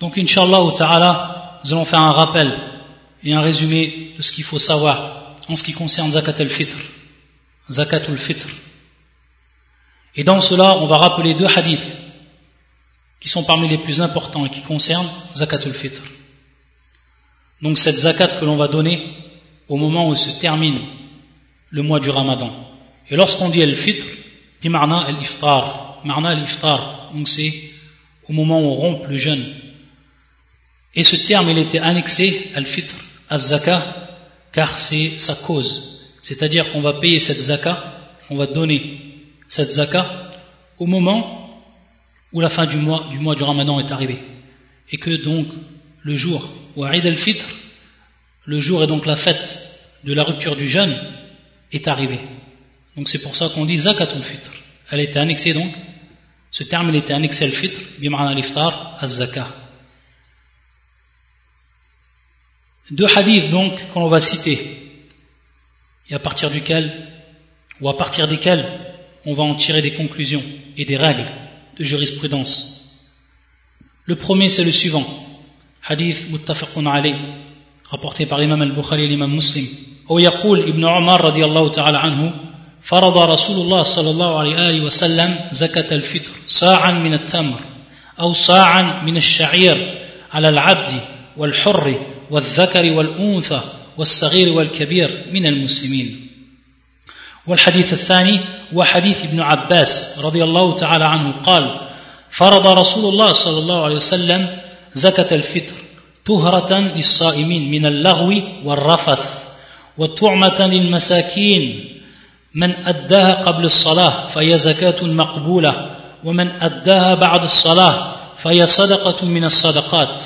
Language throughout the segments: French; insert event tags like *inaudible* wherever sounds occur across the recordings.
Donc, Inch'Allah ta'ala, nous allons faire un rappel et un résumé de ce qu'il faut savoir en ce qui concerne Zakat al-Fitr. Zakat al-Fitr. Et dans cela, on va rappeler deux hadiths qui sont parmi les plus importants et qui concernent Zakat al-Fitr. Donc cette zakat que l'on va donner au moment où se termine le mois du Ramadan. Et lorsqu'on dit al-Fitr, bimarna al-Iftar. Marna al-Iftar. Donc c'est au moment où on rompt le jeûne et ce terme, il était annexé al-fitr, az-zaka, car c'est sa cause. C'est-à-dire qu'on va payer cette zaka, on va donner cette zaka au moment où la fin du mois du, mois du ramadan est arrivée. Et que donc, le jour où Eid al-Fitr, le jour et donc la fête de la rupture du jeûne, est arrivé. Donc c'est pour ça qu'on dit zakatul fitr. Elle était annexée donc, ce terme il était annexé al-fitr, bim'ana al-iftar, az-zaka. Deux hadiths donc qu'on va citer et à partir duquel ou à partir desquels on va en tirer des conclusions et des règles de jurisprudence. Le premier c'est le suivant. Hadith muttafaqun alayh rapporté par l'imam al-Bukhari et l'imam Muslim. Ou يقول ابن عمر رضي الله تعالى عنه فرض رسول الله صلى الله عليه وسلم زكاة الفطر صاعا من التمر أو صاعا من الشعير على العبد والحر والذكر والأنثى والصغير والكبير من المسلمين. والحديث الثاني هو حديث ابن عباس رضي الله تعالى عنه. قال فرض رسول الله صلى الله عليه وسلم زكاة الفطر طهرة للصائمين من اللغو والرفث وطعمة للمساكين. من أداها قبل الصلاة فهي زكاة مقبولة ومن أداها بعد الصلاة فهي صدقة من الصدقات.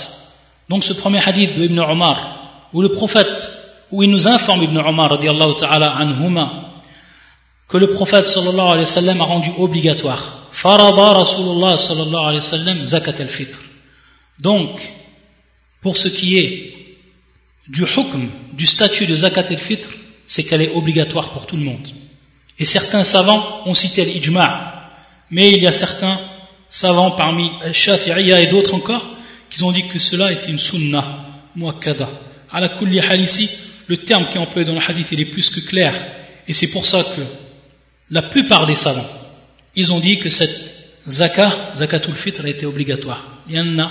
Donc ce premier hadith de Ibn Omar, où le prophète, où il nous informe Ibn Omar ta'ala anhuma, que le prophète sallallahu alayhi wa sallam a rendu obligatoire. Farada Rasulullah sallallahu alayhi wa sallam zakat al-fitr. Donc, pour ce qui est du hukm, du statut de zakat al-fitr, c'est qu'elle est obligatoire pour tout le monde. Et certains savants ont cité l'ijma', mais il y a certains savants parmi Shafi'iyya et d'autres encore qu'ils ont dit que cela était une sunna muakkada. À la kulli ici, le terme qui est employé dans le hadith il est plus que clair. Et c'est pour ça que la plupart des savants, ils ont dit que cette zakah, zakatul fitr, était obligatoire. Il y en a,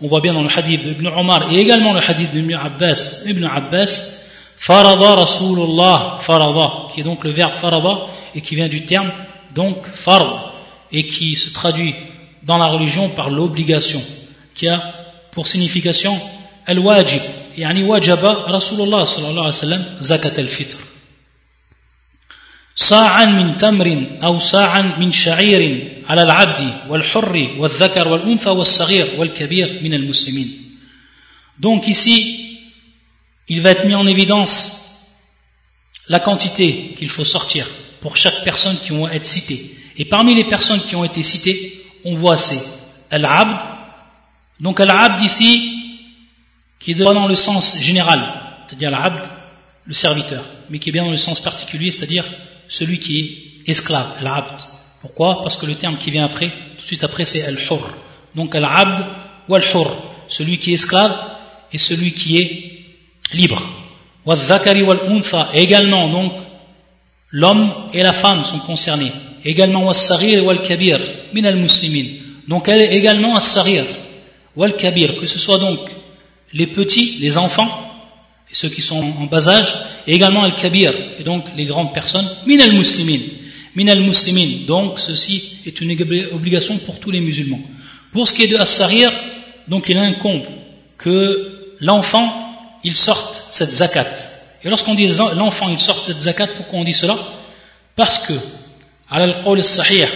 on voit bien dans le hadith d'Ibn Omar et également le hadith d'Ibn Abbas, Ibn Abbas, farada Rasulullah, farada, qui est donc le verbe farada et qui vient du terme donc fard et qui se traduit dans la religion par l'obligation, qui a pour signification al-wajib يعني وجب رسول الله صلى الله عليه وسلم زكاة الفطر صاعا من تمر أو صاعا من شعير على العبد والحر والذكر والأنثى والصغير والكبير من المسلمين Donc ici, il va être mis en évidence la quantité qu'il faut sortir pour chaque personne qui vont être citées. Et parmi les personnes qui ont été citées, on voit c'est Al-Abd, donc al-abd ici, qui est dans le sens général, c'est-à-dire l'abd, le serviteur, mais qui est bien dans le sens particulier, c'est-à-dire celui qui est esclave, al-abd. Pourquoi? Parce que le terme qui vient après, tout de suite après, c'est al-hur. Donc al-abd ou al-hur, celui qui est esclave et celui qui est libre. Wal-zakari wal-untha, également, donc, l'homme et la femme sont concernés. Également, wal-sarir wal-kabir, min al-muslimin. Donc elle est également as-sarir, wal kabir, que ce soit donc les petits, les enfants, et ceux qui sont en bas âge, et également al kabir, et donc les grandes personnes, min al muslimin, min al muslimin. Donc ceci est une obligation pour tous les musulmans. Pour ce qui est de as-sarir, donc il incombe que l'enfant il sorte cette zakat. Et lorsqu'on dit l'enfant il sorte cette zakat, pourquoi on dit cela? Parce que, al sahih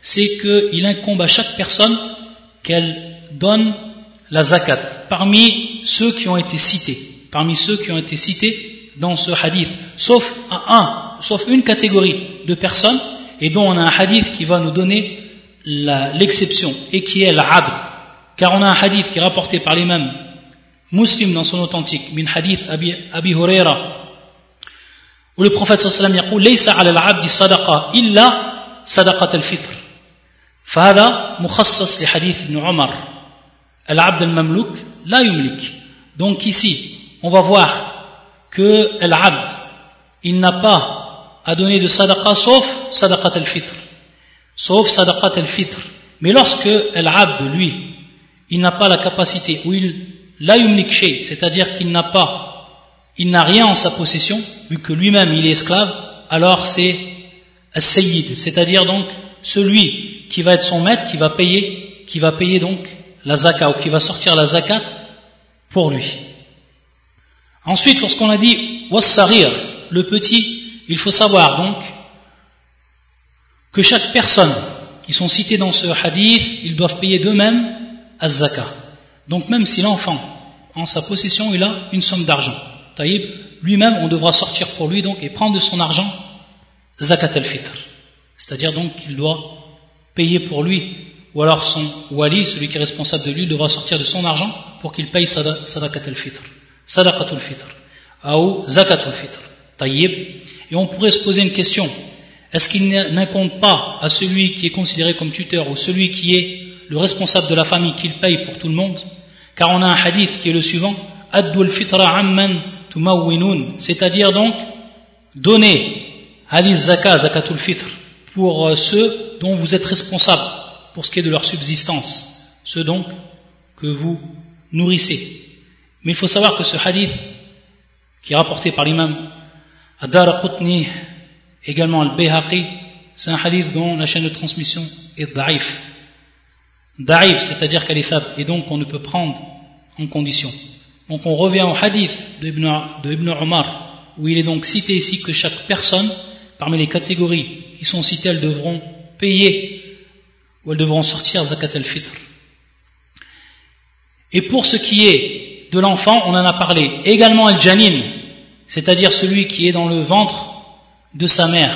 c'est qu'il incombe à chaque personne qu'elle donne la zakat parmi ceux qui ont été cités, parmi ceux qui ont été cités dans ce hadith, sauf un, sauf une catégorie de personnes, et dont on a un hadith qui va nous donner l'exception, et qui est l'abd. Car on a un hadith qui est rapporté par l'imam muslim dans son authentique, min hadith Abi, Abi Huraira, où le prophète sallallahu alayhi wa sallam dit « على العبد صدقة إلا صدقة الفطر فهذا مخصص لحديث ابن عمر Al-Abd al-Mamlouk, la yumlik. Donc ici, on va voir que Al-Abd, il n'a pas à donner de sadaqa sauf sadaqat al-fitr. Sauf sadaqat al-fitr. Mais lorsque Al-Abd, lui, il n'a pas la capacité, ou il, la yumlik c'est-à-dire qu'il n'a pas, il n'a rien en sa possession, vu que lui-même il est esclave, alors c'est al-sayyid, c'est-à-dire donc celui qui va être son maître, qui va payer, qui va payer donc la zakat ou qui va sortir la zakat pour lui. Ensuite, lorsqu'on a dit wassarir, le petit, il faut savoir donc que chaque personne qui sont cités dans ce hadith, ils doivent payer d'eux-mêmes à zakat. Donc même si l'enfant, en sa possession, il a une somme d'argent, taïb, lui-même, on devra sortir pour lui donc et prendre de son argent zakat al-fitr. C'est-à-dire donc qu'il doit payer pour lui, ou alors son wali, celui qui est responsable de lui, devra sortir de son argent pour qu'il paye sadaqat al-fitr, ou zakat al-fitr, tayyib. Et on pourrait se poser une question, est-ce qu'il n'incombe pas à celui qui est considéré comme tuteur ou celui qui est le responsable de la famille qu'il paye pour tout le monde? Car on a un hadith qui est le suivant, Addu al-fitra amman c'est-à-dire donc donner Ali zakat, zakatul fitr, pour euh, ceux dont vous êtes responsables pour ce qui est de leur subsistance, ceux donc que vous nourrissez. Mais il faut savoir que ce hadith, qui est rapporté par l'imam Adar Qutni, également al-Bayhaqi, c'est un hadith dont la chaîne de transmission est daif. Daif, c'est-à-dire qu'elle est faible, et donc on ne peut prendre en condition. Donc on revient au hadith de Ibn Omar, où il est donc cité ici que chaque personne parmi les catégories qui sont citées, elles devront payer ou elles devront sortir zakat al-fitr. Et pour ce qui est de l'enfant, on en a parlé. Également al-janin, c'est-à-dire celui qui est dans le ventre de sa mère.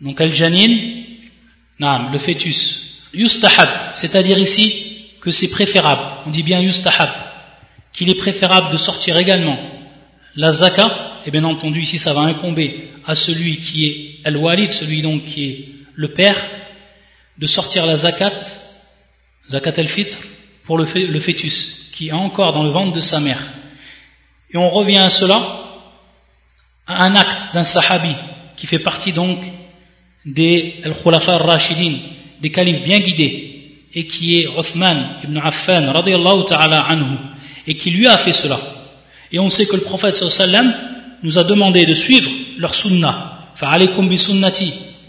Donc al-janin, le fœtus. Yustahab, c'est-à-dire ici que c'est préférable. On dit bien yustahab, qu'il est préférable de sortir également la zakat et bien entendu ici ça va incomber à celui qui est al-walid, celui donc qui est le père, de sortir la zakat, zakat al-fitr, pour le, fœtus, qui est encore dans le ventre de sa mère. Et on revient à cela, à un acte d'un sahabi, qui fait partie donc des al-khulafa rashidin des califes bien guidés, et qui est Uthman ibn Affan, radiallahu ta'ala anhu, et qui lui a fait cela. Et on sait que le prophète nous a demandé de suivre leur sunnah.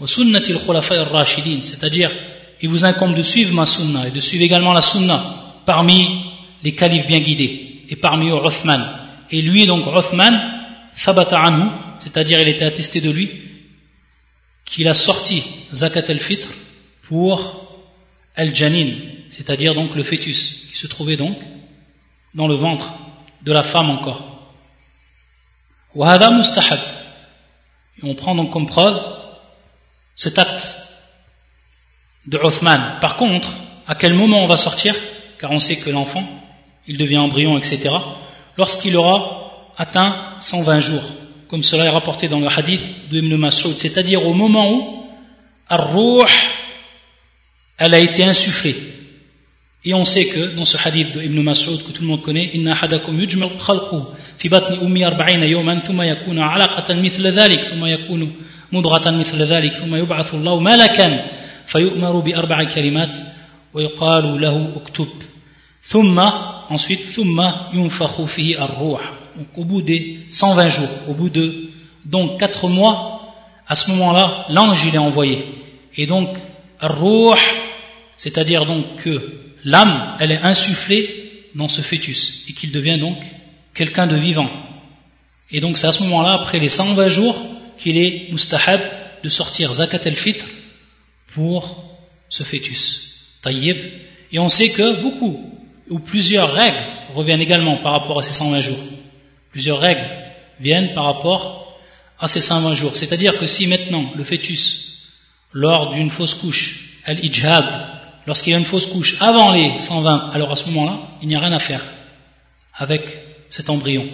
C'est-à-dire, il vous incombe de suivre ma sunnah et de suivre également la sunnah parmi les califes bien guidés et parmi eux Uthman. Et lui, donc, Uthman, c'est-à-dire il était attesté de lui qu'il a sorti zakat al-fitr pour al-janin, c'est-à-dire donc le fœtus qui se trouvait donc dans le ventre de la femme encore. Et on prend donc comme preuve cet acte de Uthman. Par contre, à quel moment on va sortir? Car on sait que l'enfant, il devient embryon, etc. Lorsqu'il aura atteint 120 jours, comme cela est rapporté dans le hadith de Ibn Mas'ud, c'est-à-dire au moment où Ar-Ruh, elle a été insufflée. Et on sait que dans ce hadith de Ibn Mas'ud que tout le monde connaît, Inna hadakum yujmal khalqu fi batni ummi arba'ina yawman thumma yakunu alaqatan mithla dhalik thumma dhalik thumma yub'athu Allah malakan fayu'maru bi arba'i kalimat wa yuqalu lahu uktub thumma ensuite thumma yunfakhu fihi ar-ruh donc au bout des 120 jours au bout de donc 4 mois à ce moment-là l'ange il est envoyé. Et donc ar-ruh c'est-à-dire donc que l'âme, elle est insufflée dans ce fœtus et qu'il devient donc quelqu'un de vivant. Et donc c'est à ce moment-là, après les 120 jours, qu'il est mustahab de sortir zakat al-fitr pour ce fœtus. Tayyib. Et on sait que beaucoup ou plusieurs règles reviennent également par rapport à ces 120 jours. Plusieurs règles viennent par rapport à ces 120 jours. C'est-à-dire que si maintenant le fœtus, lors d'une fausse couche, al-ijhad, lorsqu'il y a une fausse couche avant les 120, alors à ce moment-là, il n'y a rien à faire avec cet embryon.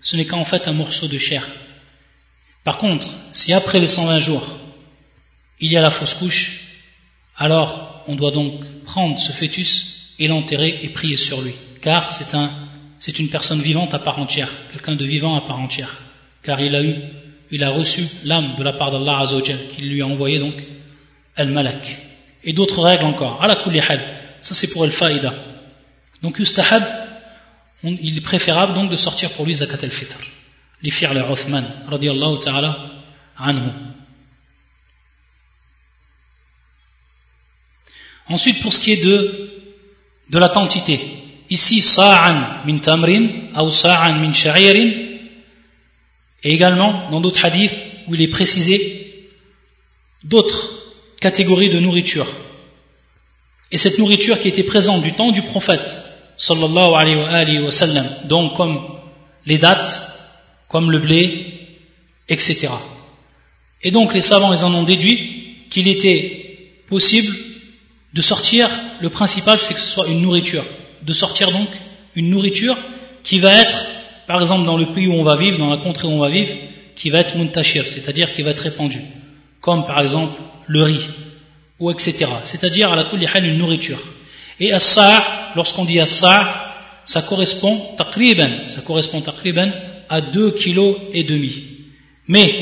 Ce n'est qu'en fait un morceau de chair. Par contre, si après les 120 jours, il y a la fausse couche, alors on doit donc prendre ce fœtus et l'enterrer et prier sur lui. Car c'est un, une personne vivante à part entière, quelqu'un de vivant à part entière. Car il a eu, il a reçu l'âme de la part d'Allah Azzawajal, qui lui a envoyé donc al-malak. Et d'autres règles encore. Ala hal. Ça c'est pour el faida. Donc yustahab, il est préférable donc de sortir pour lui zakat al-fitr. Les fi'l Uthman, radiallahu ta'ala anhu. Ensuite, pour ce qui est de, de la quantité, ici, sa'an min tamrin, ou sa'an min sha'irin, et également dans d'autres hadiths où il est précisé d'autres catégories de nourriture. Et cette nourriture qui était présente du temps du prophète, sallallahu alayhi wa, sallam, donc comme les dates, comme le blé, etc. Et donc les savants, ils en ont déduit qu'il était possible de sortir, le principal c'est que ce soit une nourriture, de sortir donc une nourriture qui va être, par exemple dans le pays où on va vivre, dans la contrée où on va vivre, qui va être muntashir, c'est-à-dire qui va être répandue, comme par exemple le riz, ou etc. C'est-à-dire à la kulihal une nourriture. Et as lorsqu'on dit as ça correspond taqriban, ça correspond taqriban à 2 kg et demi. Mais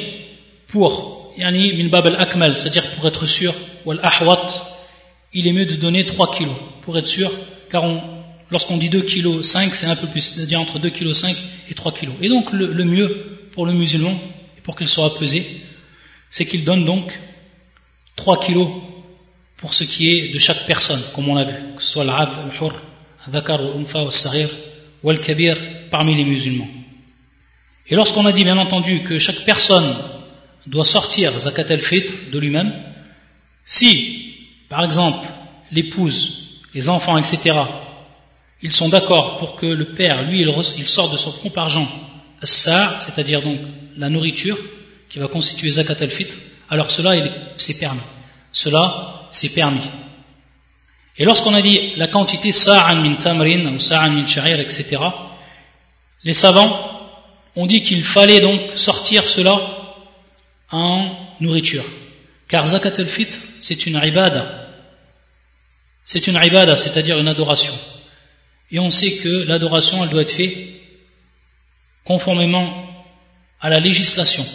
pour yani min bab al-akmal, c'est-à-dire pour être sûr, ou al-ahwat, il est mieux de donner 3 kilos pour être sûr, car lorsqu'on dit 2 kg 5, c'est un peu plus, c'est-à-dire entre 2 kg 5 et 3 kg. Et donc le, mieux pour le musulman, pour qu'il soit pesé, c'est qu'il donne donc 3 kilos pour ce qui est de chaque personne, comme on l'a vu, que ce soit l'abd, al-hur, al-dhakar, al-saghir, ou al-kabir, parmi les musulmans. Et lorsqu'on a dit bien entendu que chaque personne doit sortir zakat al-fitr de lui-même, si par exemple, l'épouse, les enfants, etc., ils sont d'accord pour que le père, lui, il, sorte de son propre argent c'est-à-dire donc la nourriture qui va constituer zakat al-fitr, alors cela, c'est permis. Cela, c'est permis. Et lorsqu'on a dit la quantité sa'an min tamrin ou sa'an min sha'ir, etc., les savants ont dit qu'il fallait donc sortir cela en nourriture. Car zakat al-fitr, c'est une ibada. C'est une ibada, c'est-à-dire une adoration. Et on sait que l'adoration, elle doit être faite conformément à la législation.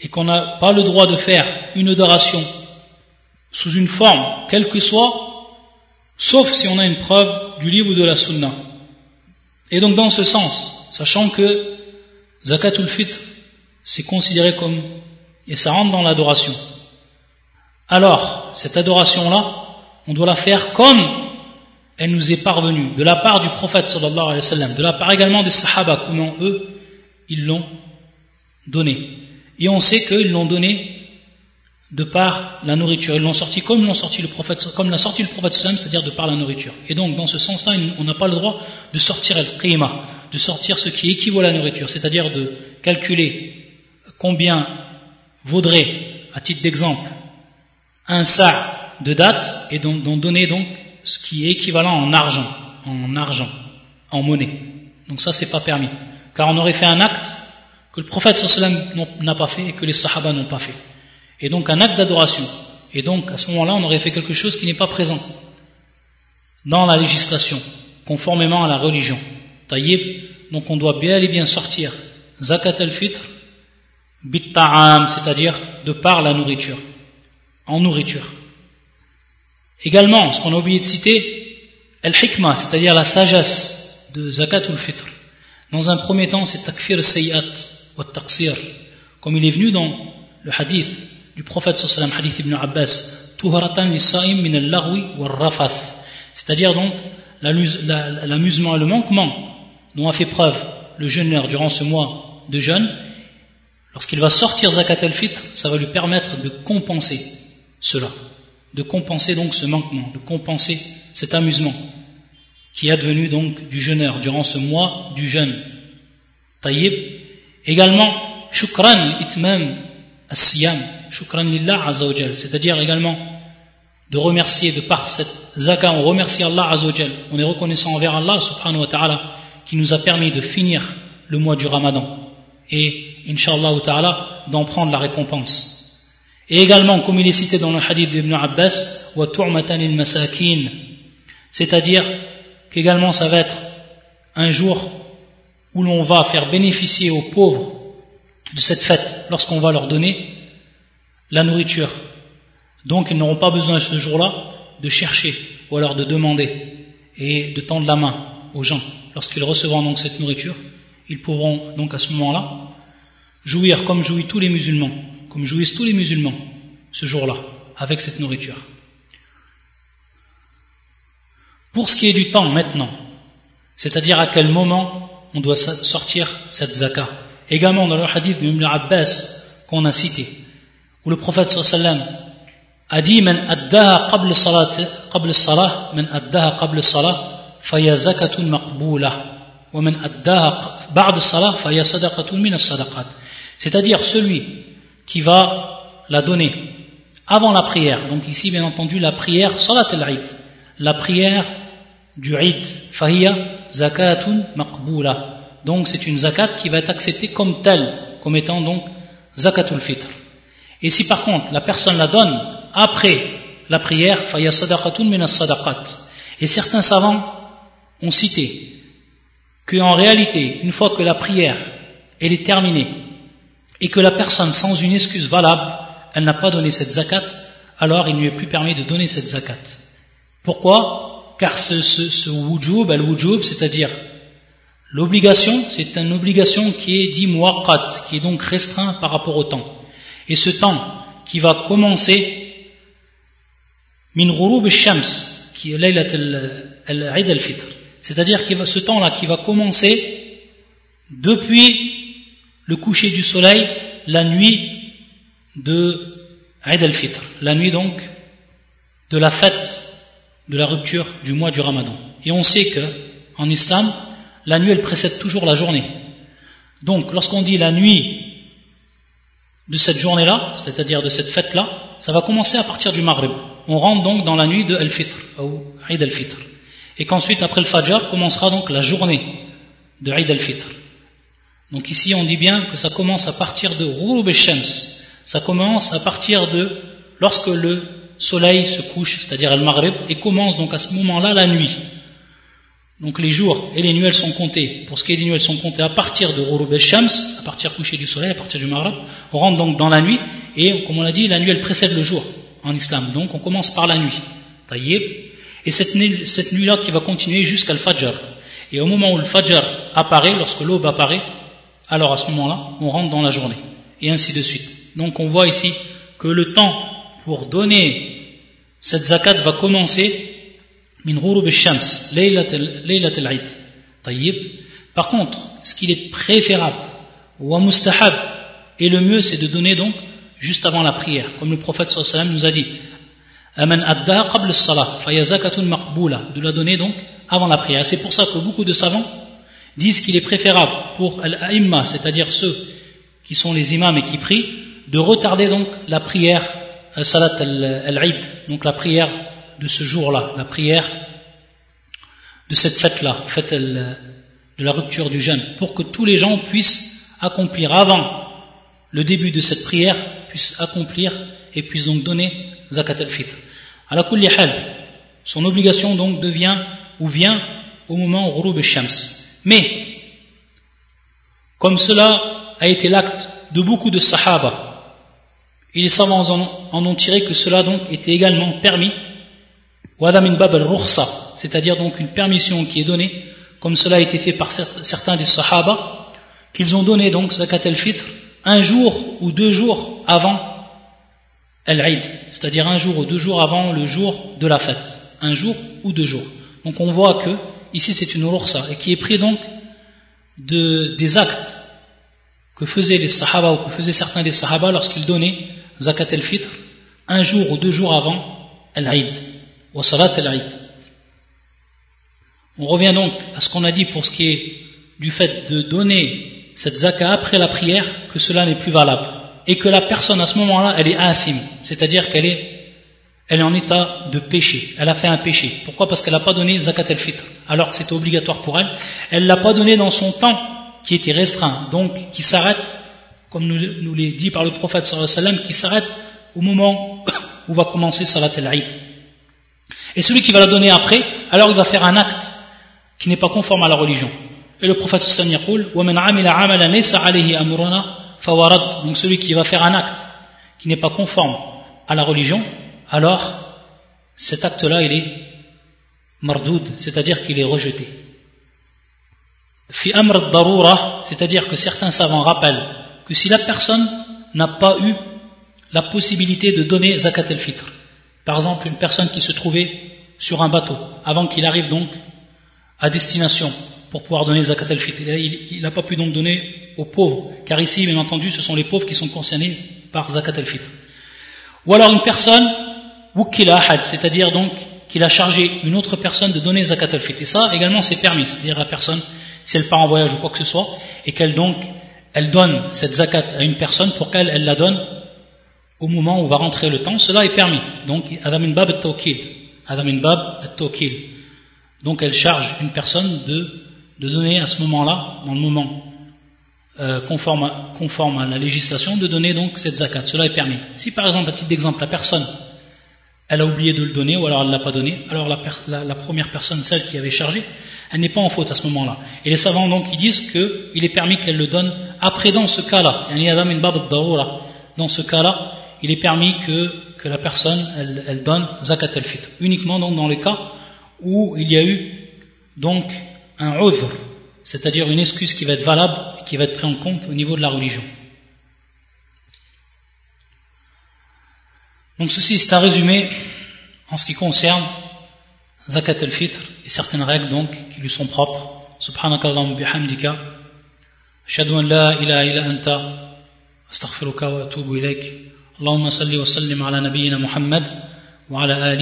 Et qu'on n'a pas le droit de faire une adoration sous une forme, quelle que soit, sauf si on a une preuve du livre ou de la sunna. Et donc dans ce sens, sachant que zakatul fitr, c'est considéré comme, et ça rentre dans l'adoration. Alors, cette adoration-là, on doit la faire comme elle nous est parvenue, de la part du prophète sallallahu alayhi de la part également des sahaba, comment eux, ils l'ont donné. Et on sait qu'ils l'ont donné de par la nourriture. Ils l'ont sorti comme l'ont sorti le prophète, comme l'a sorti le prophète c'est-à-dire de par la nourriture. Et donc, dans ce sens-là, on n'a pas le droit de sortir el qima, de sortir ce qui équivaut à la nourriture, c'est-à-dire de calculer combien vaudrait, à titre d'exemple, un sa de date et d'en donner donc ce qui est équivalent en argent, en argent, en monnaie. Donc ça, c'est pas permis. Car on aurait fait un acte que le prophète sallam n'a pas fait et que les sahaba n'ont pas fait. Et donc un acte d'adoration. Et donc à ce moment-là, on aurait fait quelque chose qui n'est pas présent dans la législation, conformément à la religion. Taïb, donc on doit bien et bien sortir zakat al-fitr, bit c'est-à-dire de par la nourriture en nourriture. Également, ce qu'on a oublié de citer, al-hikmah, c'est-à-dire la sagesse de zakat ou fitr. Dans un premier temps, c'est takfir sayyat ou taqsir, comme il est venu dans le hadith du prophète sallam, hadith ibn Abbas, c'est-à-dire donc l'amusement et le manquement dont a fait preuve le jeûneur durant ce mois de jeûne, lorsqu'il va sortir zakat al-fitr, ça va lui permettre de compenser cela, de compenser donc ce manquement, de compenser cet amusement qui est advenu donc du jeûneur durant ce mois du jeûne. Taïb. Également, shukran itmam as-siyam, shukran lillah azawajal, c'est-à-dire également de remercier de par cette zakat, on remercie Allah azawajal, on est reconnaissant envers Allah subhanahu wa ta'ala qui nous a permis de finir le mois du ramadan et, inshallah ta'ala, d'en prendre la récompense. Et également, comme il est cité dans le hadith d'Ibn Abbas, C'est-à-dire qu'également ça va être un jour où l'on va faire bénéficier aux pauvres de cette fête lorsqu'on va leur donner la nourriture. Donc ils n'auront pas besoin ce jour-là de chercher ou alors de demander et de tendre la main aux gens. Lorsqu'ils recevront donc cette nourriture, ils pourront donc à ce moment-là jouir comme jouissent tous les musulmans, comme jouissent tous les musulmans ce jour-là avec cette nourriture. Pour ce qui est du temps maintenant, c'est-à-dire à quel moment on doit sortir cette zakah. Également dans le hadith de Ibn Abbas qu'on a cité, où le prophète sallallahu a dit من أداها قبل الصلاة قبل الصلاة من أداها قبل الصلاة فهي زكاة مقبولة ومن أداها بعد الصلاة فهي صدقة من الصدقات c'est-à-dire celui qui va la donner avant la prière donc ici bien entendu la prière salat al-Eid la prière du Eid fahiya zakatun maqboula donc c'est une zakat qui va être acceptée comme telle comme étant donc zakatul fitr et si par contre la personne la donne après la prière, Et certains savants ont cité qu'en réalité, une fois que la prière elle est terminée et que la personne sans une excuse valable, elle n'a pas donné cette zakat, alors il ne lui est plus permis de donner cette zakat. Pourquoi? Car ce, ce, ce wujub, al-wujub, c'est-à-dire l'obligation, c'est une obligation qui est dit muwaqqat, qui est donc restreint par rapport au temps. Et ce temps qui va commencer min shams qui est al-Eid al-Fitr. C'est-à-dire que ce temps-là qui va commencer depuis le coucher du soleil, la nuit de Eid al-Fitr, la nuit donc de la fête de la rupture du mois du Ramadan. Et on sait que en islam, la nuit elle précède toujours la journée. Donc lorsqu'on dit la nuit de cette journée-là, c'est-à-dire de cette fête-là, ça va commencer à partir du Maghrib on rentre donc dans la nuit de Al-Fitr, ou Eid al-Fitr. Et qu'ensuite, après le Fajr, commencera donc la journée de Eid al-Fitr. Donc ici, on dit bien que ça commence à partir de Ghurub shams Ça commence à partir de lorsque le soleil se couche, c'est-à-dire Al-Maghrib, et commence donc à ce moment-là la nuit. Donc les jours et les nuits, sont comptées. Pour ce qui est des nuits, elles sont comptées à partir de Ghurub shams à partir coucher du soleil, à partir du Maghrib. On rentre donc dans la nuit, et comme on l'a dit, la nuit, elle précède le jour en islam. Donc on commence par la nuit. Et cette nuit, cette nuit-là qui va continuer jusqu'à le Fajr. Et au moment où le Fajr apparaît, lorsque l'aube apparaît, alors à ce moment-là, on rentre dans la journée. Et ainsi de suite. Donc on voit ici que le temps pour donner cette zakat va commencer shams Par contre, ce qu'il est préférable ou mustahab et le mieux c'est de donner donc juste avant la prière, comme le prophète sallallahu nous a dit. De la donner donc avant la prière. C'est pour ça que beaucoup de savants disent qu'il est préférable pour al c'est-à-dire ceux qui sont les imams et qui prient, de retarder donc la prière euh, salat al-Eid, donc la prière de ce jour-là, la prière de cette fête-là, fête de la rupture du jeûne, pour que tous les gens puissent accomplir avant le début de cette prière puisse accomplir et puisse donc donner zakat al-fitr. La kulli son obligation donc devient ou vient au moment où shams. Mais, comme cela a été l'acte de beaucoup de sahaba, et les savants en, ont tiré que cela donc était également permis, c'est-à-dire donc une permission qui est donnée, comme cela a été fait par certains des sahaba, qu'ils ont donné donc zakat al-fitr un jour ou deux jours avant Al-Eid, c'est-à-dire un jour ou deux jours avant le jour de la fête, un jour ou deux jours. Donc on voit que ici c'est une ursa et qui est pris donc de, des actes que faisaient les sahaba ou que faisaient certains des sahaba lorsqu'ils donnaient zakat al-fitr un jour ou deux jours avant Al-Eid, ou salat Al-Eid. On revient donc à ce qu'on a dit pour ce qui est du fait de donner cette zaka après la prière que cela n'est plus valable et que la personne à ce moment-là elle est athim, c'est-à-dire qu'elle est elle est en état de péché, elle a fait un péché. Pourquoi? Parce qu'elle n'a pas donné zakat el-fitr, alors que c'était obligatoire pour elle. Elle l'a pas donné dans son temps qui était restreint, donc qui s'arrête, comme nous, nous l'est dit par le prophète sallallahu wa qui s'arrête au moment *coughs* où va commencer salat el-Eid. Et celui qui va la donner après, alors il va faire un acte qui n'est pas conforme à la religion. Et le prophète alayhi wa Donc celui qui va faire un acte qui n'est pas conforme à la religion, alors cet acte-là, il est mardoud, c'est-à-dire qu'il est rejeté. Fi amr darura, c'est-à-dire que certains savants rappellent que si la personne n'a pas eu la possibilité de donner zakat al-fitr, par exemple une personne qui se trouvait sur un bateau, avant qu'il arrive donc à destination pour pouvoir donner zakat al-fitr, il n'a pas pu donc donner aux pauvres, car ici, bien entendu, ce sont les pauvres qui sont concernés par zakat al-fitr. Ou alors une personne, c'est-à-dire donc qu'il a chargé une autre personne de donner zakat al-fitr. Et ça également c'est permis, c'est-à-dire la personne si elle part en voyage ou quoi que ce soit, et qu'elle donc, elle donne cette zakat à une personne pour qu'elle elle la donne au moment où va rentrer le temps, cela est permis. Donc, Adam bab Adam bab Donc, elle charge une personne de, de donner à ce moment-là, dans le moment euh, conforme, à, conforme à la législation, de donner donc cette zakat. Cela est permis. Si par exemple, à titre d'exemple, la personne, elle a oublié de le donner, ou alors elle ne l'a pas donné, alors la, la première personne, celle qui avait chargé, elle n'est pas en faute à ce moment-là. Et les savants donc ils disent qu'il est permis qu'elle le donne après dans ce cas-là. Dans ce cas-là, il est permis que, que la personne elle, donne zakat al-fitr. Uniquement donc dans les cas où il y a eu donc un udhr, c'est-à-dire une excuse qui va être valable et qui va être prise en compte au niveau de la religion. Donc ceci c'est un résumé en ce qui concerne zakat al-fitr et certaines règles donc qui lui sont propres. Ilayk. Allahumma salli wa sallim ala nabiyyina Muhammad wa ala